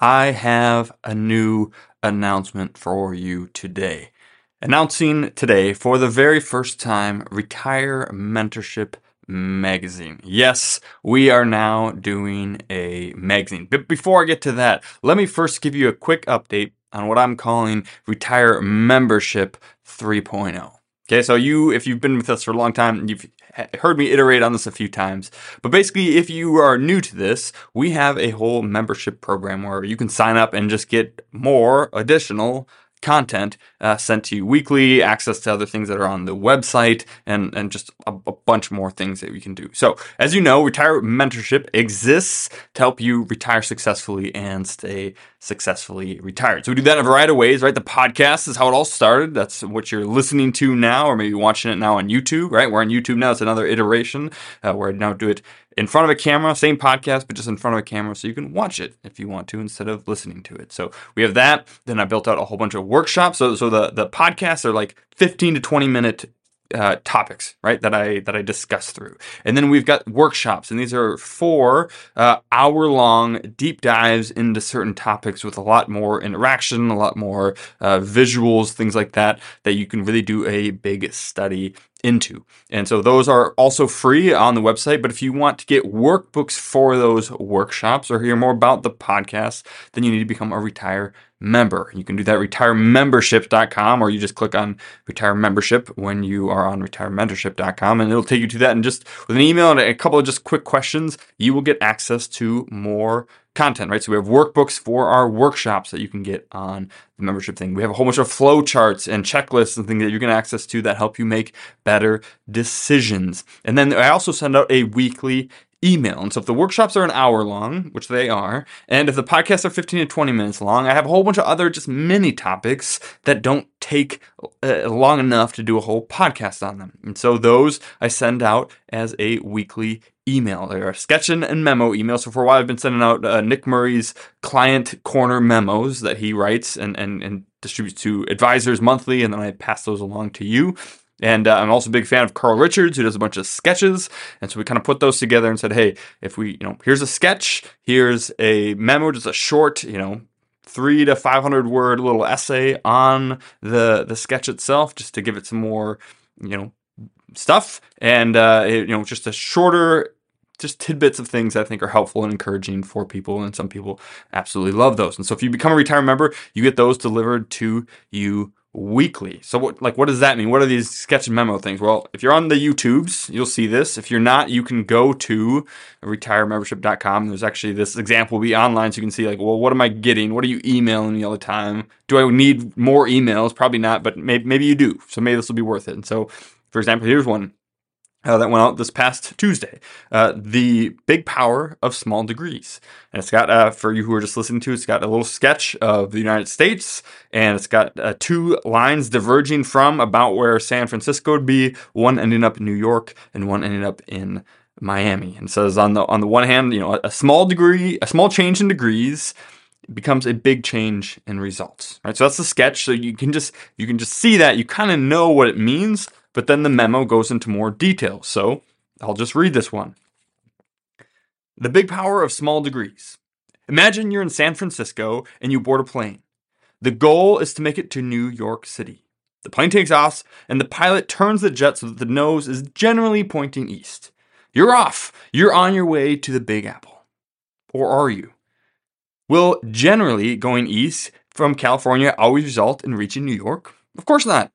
I have a new announcement for you today. Announcing today for the very first time Retire Mentorship Magazine. Yes, we are now doing a magazine. But before I get to that, let me first give you a quick update on what I'm calling Retire Membership 3.0. Okay, so you, if you've been with us for a long time, you've heard me iterate on this a few times. But basically, if you are new to this, we have a whole membership program where you can sign up and just get more additional content uh, sent to you weekly, access to other things that are on the website, and, and just a, a, bunch more things that we can do. So, as you know, Retire Mentorship exists to help you retire successfully and stay successfully retired. So, we do that in a variety of ways, right? The podcast is how it all started. That's what you're listening to now, or maybe watching it now on YouTube, right? We're on YouTube now. It's another iteration uh, where I now do it in front of a camera, same podcast, but just in front of a camera so you can watch it if you want to instead of listening to it. So we have that. Then I built out a whole bunch of workshops. So, so the, the podcasts are like 15 to 20 minute uh, topics, right? That I that I discuss through, and then we've got workshops, and these are four uh, hour long deep dives into certain topics with a lot more interaction, a lot more uh, visuals, things like that, that you can really do a big study into. And so those are also free on the website. But if you want to get workbooks for those workshops or hear more about the podcast, then you need to become a retire member. You can do that retiremembership.com or you just click on retire membership when you are on retiremembership.com and it'll take you to that. And just with an email and a couple of just quick questions, you will get access to more content, right? So we have workbooks for our workshops that you can get on the membership thing. We have a whole bunch of flow charts and checklists and things that you can access to that help you make better decisions. And then I also send out a weekly email. And so if the workshops are an hour long, which they are, and if the podcasts are 15 to 20 minutes long, I have a whole bunch of other just mini topics that don't take uh, long enough to do a whole podcast on them. And so those I send out as a weekly email. They are sketch and memo emails. So for a while, I've been sending out uh, Nick Murray's client corner memos that he writes and, and, and distributes to advisors monthly, and then I pass those along to you. And uh, I'm also a big fan of Carl Richards, who does a bunch of sketches. And so we kind of put those together and said, hey, if we, you know, here's a sketch, here's a memo, just a short, you know, three to 500 word little essay on the the sketch itself, just to give it some more, you know, stuff. And uh, it, you know, just a shorter just tidbits of things I think are helpful and encouraging for people, and some people absolutely love those. And so, if you become a retirement member, you get those delivered to you weekly. So what like what does that mean? What are these sketch and memo things? Well, if you're on the YouTubes, you'll see this. If you're not, you can go to retiremembership.com. There's actually this example will be online so you can see like, well, what am I getting? What are you emailing me all the time? Do I need more emails? Probably not, but maybe, maybe you do. So maybe this will be worth it. And so, for example, here's one uh, that went out this past Tuesday. Uh, the big power of small degrees. And it's got, uh, for you who are just listening to, it's got a little sketch of the United States, and it's got uh, two lines diverging from about where San Francisco would be, one ending up in New York and one ending up in Miami. And says on the on the one hand, you know, a small degree, a small change in degrees becomes a big change in results. Right. So that's the sketch. So you can just you can just see that you kind of know what it means but then the memo goes into more detail. So I'll just read this one. The big power of small degrees. Imagine you're in San Francisco and you board a plane. The goal is to make it to New York City. The plane takes off and the pilot turns the jet so that the nose is generally pointing east. You're off. You're on your way to the Big Apple. Or are you? Will generally going east from California always result in reaching New York? Of course not.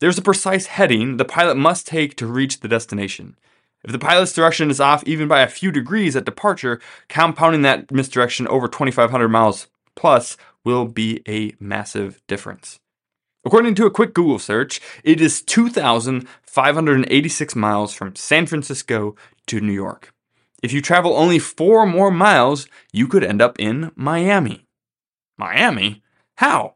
There's a precise heading the pilot must take to reach the destination. If the pilot's direction is off even by a few degrees at departure, compounding that misdirection over 2,500 miles plus will be a massive difference. According to a quick Google search, it is 2,586 miles from San Francisco to New York. If you travel only four more miles, you could end up in Miami. Miami? How?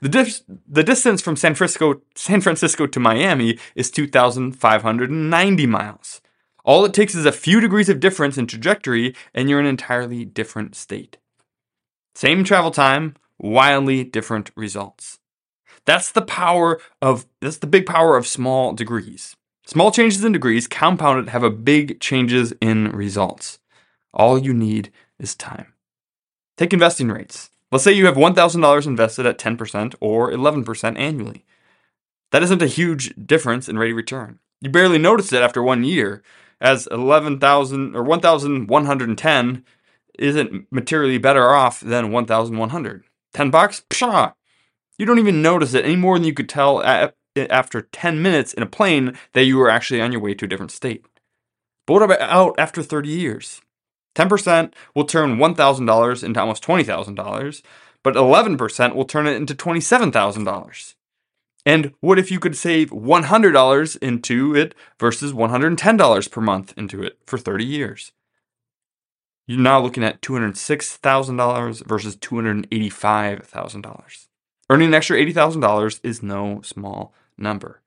The, dis- the distance from San Francisco, San Francisco to Miami is 2,590 miles. All it takes is a few degrees of difference in trajectory, and you're in an entirely different state. Same travel time, wildly different results. That's the power of that's the big power of small degrees. Small changes in degrees compounded have a big changes in results. All you need is time. Take investing rates. Let's say you have $1,000 invested at 10% or 11% annually. That isn't a huge difference in rate of return. You barely notice it after one year, as 11,000 or 1,110 isn't materially better off than 1,100. 10 bucks? Pshaw! You don't even notice it any more than you could tell after 10 minutes in a plane that you were actually on your way to a different state. But what about out after 30 years? 10% will turn $1,000 into almost $20,000, but 11% will turn it into $27,000. And what if you could save $100 into it versus $110 per month into it for 30 years? You're now looking at $206,000 versus $285,000. Earning an extra $80,000 is no small number.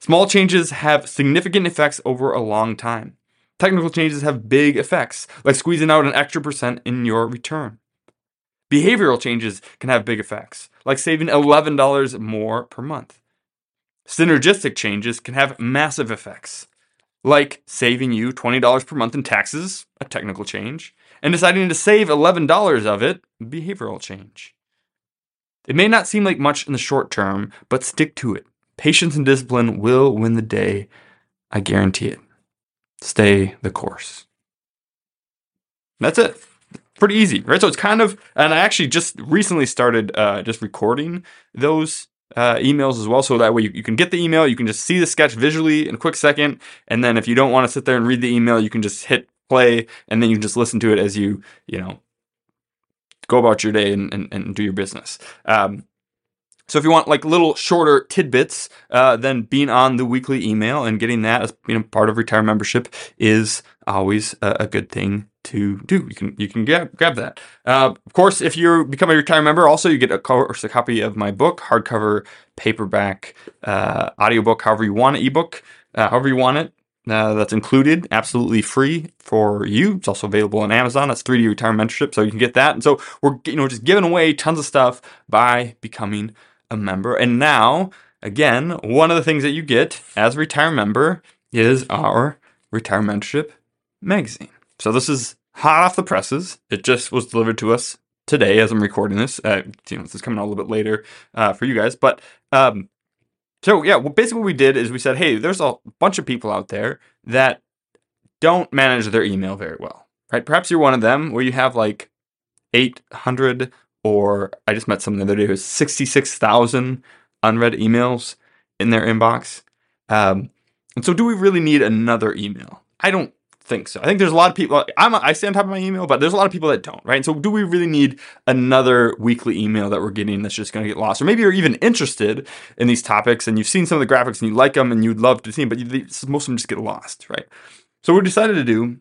Small changes have significant effects over a long time. Technical changes have big effects, like squeezing out an extra percent in your return. Behavioral changes can have big effects, like saving $11 more per month. Synergistic changes can have massive effects, like saving you $20 per month in taxes, a technical change, and deciding to save $11 of it, behavioral change. It may not seem like much in the short term, but stick to it. Patience and discipline will win the day. I guarantee it stay the course. That's it. Pretty easy, right? So it's kind of, and I actually just recently started uh, just recording those uh, emails as well. So that way you, you, can get the email, you can just see the sketch visually in a quick second. And then if you don't want to sit there and read the email, you can just hit play and then you can just listen to it as you, you know, go about your day and, and, and do your business. Um, so if you want like little shorter tidbits, uh, then being on the weekly email and getting that as you know part of retire membership is always a, a good thing to do. You can you can grab grab that. Uh, of course, if you become a retire member, also you get a course a copy of my book, hardcover, paperback, uh, audiobook, however you want it, ebook, uh, however you want it. Uh, that's included, absolutely free for you. It's also available on Amazon. That's 3D Retirement Mentorship, so you can get that. And so we're you know just giving away tons of stuff by becoming a member. And now, again, one of the things that you get as a retire member is our retire mentorship magazine. So this is hot off the presses. It just was delivered to us today as I'm recording this. Uh, you know, this is coming out a little bit later uh, for you guys, but um, so yeah, well, basically what we did is we said, hey, there's a bunch of people out there that don't manage their email very well, right? Perhaps you're one of them where you have like 800 or I just met someone the other day who has 66,000 unread emails in their inbox. Um, and so, do we really need another email? I don't think so. I think there's a lot of people. I'm, I stay on top of my email, but there's a lot of people that don't, right? And so, do we really need another weekly email that we're getting that's just going to get lost? Or maybe you're even interested in these topics and you've seen some of the graphics and you like them and you'd love to see them, but you, most of them just get lost, right? So, what we decided to do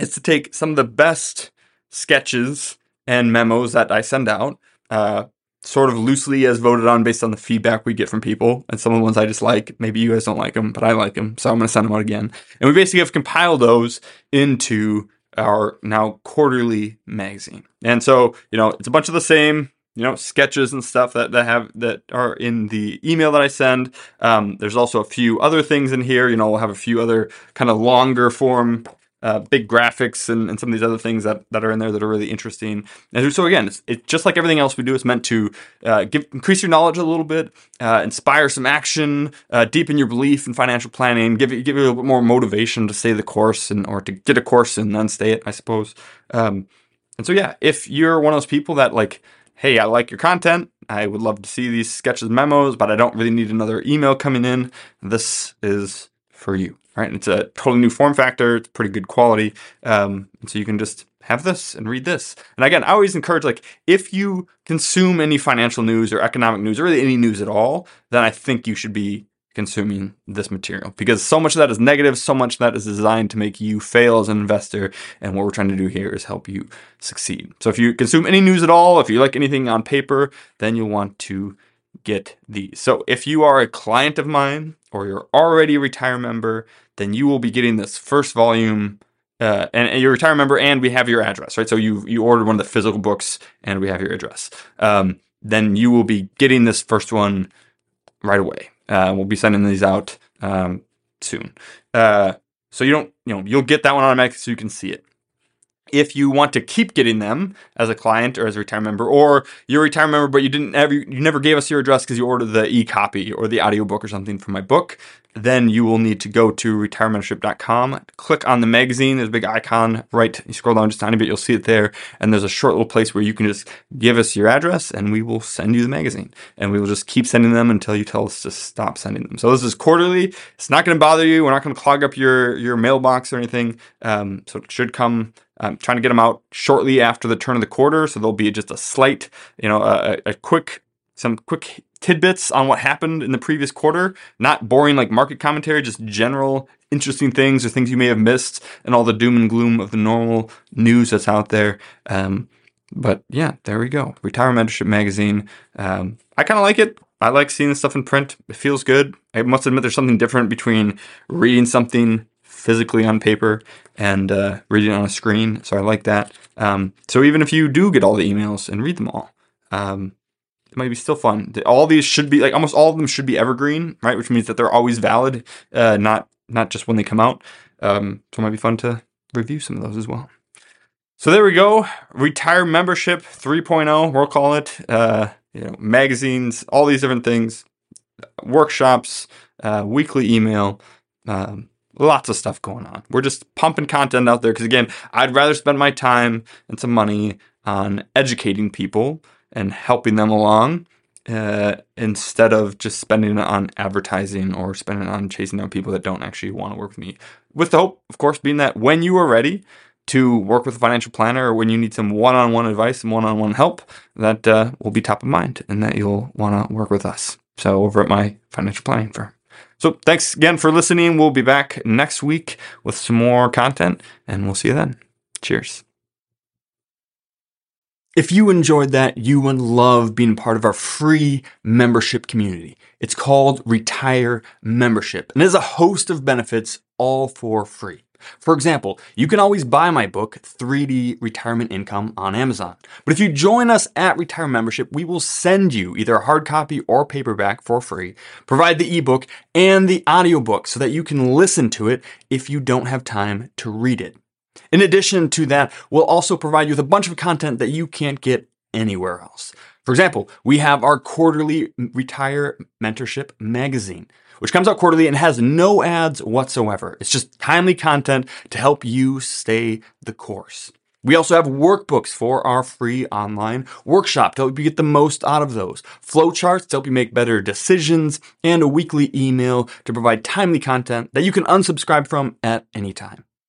is to take some of the best sketches and memos that I send out, uh, sort of loosely as voted on based on the feedback we get from people. And some of the ones I just like, maybe you guys don't like them, but I like them, so I'm going to send them out again. And we basically have compiled those into our now quarterly magazine. And so, you know, it's a bunch of the same you know sketches and stuff that, that have that are in the email that i send um, there's also a few other things in here you know we'll have a few other kind of longer form uh, big graphics and, and some of these other things that, that are in there that are really interesting. And so again, it's, it's just like everything else we do. It's meant to uh, give increase your knowledge a little bit, uh, inspire some action, uh, deepen your belief in financial planning, give you give you a little bit more motivation to stay the course and or to get a course and then stay it, I suppose. Um, and so yeah, if you're one of those people that like, hey, I like your content. I would love to see these sketches, memos, but I don't really need another email coming in. This is for you right? It's a totally new form factor. It's pretty good quality. Um, and so you can just have this and read this. And again, I always encourage like if you consume any financial news or economic news or really any news at all, then I think you should be consuming this material because so much of that is negative, so much of that is designed to make you fail as an investor. And what we're trying to do here is help you succeed. So if you consume any news at all, if you like anything on paper, then you'll want to get these. So if you are a client of mine or you're already a retire member, then you will be getting this first volume. Uh, and, and, you're a retire member, and we have your address, right? So you you ordered one of the physical books, and we have your address. Um, then you will be getting this first one right away. Uh, we'll be sending these out um, soon. Uh, so you don't, you know, you'll get that one automatically, so you can see it. If you want to keep getting them as a client or as a retirement member, or you're a retirement member but you didn't ever you never gave us your address because you ordered the e-copy or the audiobook or something from my book, then you will need to go to retirementorship.com, click on the magazine. There's a big icon right. You scroll down just a tiny bit, you'll see it there. And there's a short little place where you can just give us your address and we will send you the magazine. And we will just keep sending them until you tell us to stop sending them. So this is quarterly. It's not going to bother you. We're not going to clog up your, your mailbox or anything. Um, so it should come I'm trying to get them out shortly after the turn of the quarter, so there'll be just a slight, you know, a, a quick, some quick tidbits on what happened in the previous quarter. Not boring like market commentary, just general interesting things or things you may have missed, and all the doom and gloom of the normal news that's out there. Um, but yeah, there we go. Retire Mentorship Magazine. Um, I kind of like it. I like seeing the stuff in print. It feels good. I must admit, there's something different between reading something physically on paper and uh, reading on a screen. So I like that. Um, so even if you do get all the emails and read them all, um, it might be still fun. All these should be like almost all of them should be evergreen, right? Which means that they're always valid, uh, not not just when they come out. Um, so it might be fun to review some of those as well. So there we go. Retire membership 3.0, we'll call it. Uh, you know, magazines, all these different things, workshops, uh, weekly email. Um, lots of stuff going on. We're just pumping content out there because, again, I'd rather spend my time and some money on educating people and helping them along uh, instead of just spending it on advertising or spending it on chasing down people that don't actually want to work with me. With the hope, of course, being that when you are ready to work with a financial planner or when you need some one on one advice and one on one help, that uh, will be top of mind and that you'll want to work with us. So, over at my financial planning firm. So thanks again for listening. We'll be back next week with some more content, and we'll see you then. Cheers. If you enjoyed that, you would love being part of our free membership community. It's called Retire Membership and has a host of benefits all for free. For example, you can always buy my book, 3D Retirement Income, on Amazon. But if you join us at Retire Membership, we will send you either a hard copy or paperback for free, provide the ebook and the audiobook so that you can listen to it if you don't have time to read it. In addition to that, we'll also provide you with a bunch of content that you can't get anywhere else. For example, we have our quarterly Retire Mentorship magazine which comes out quarterly and has no ads whatsoever. It's just timely content to help you stay the course. We also have workbooks for our free online workshop to help you get the most out of those, flowcharts to help you make better decisions, and a weekly email to provide timely content that you can unsubscribe from at any time.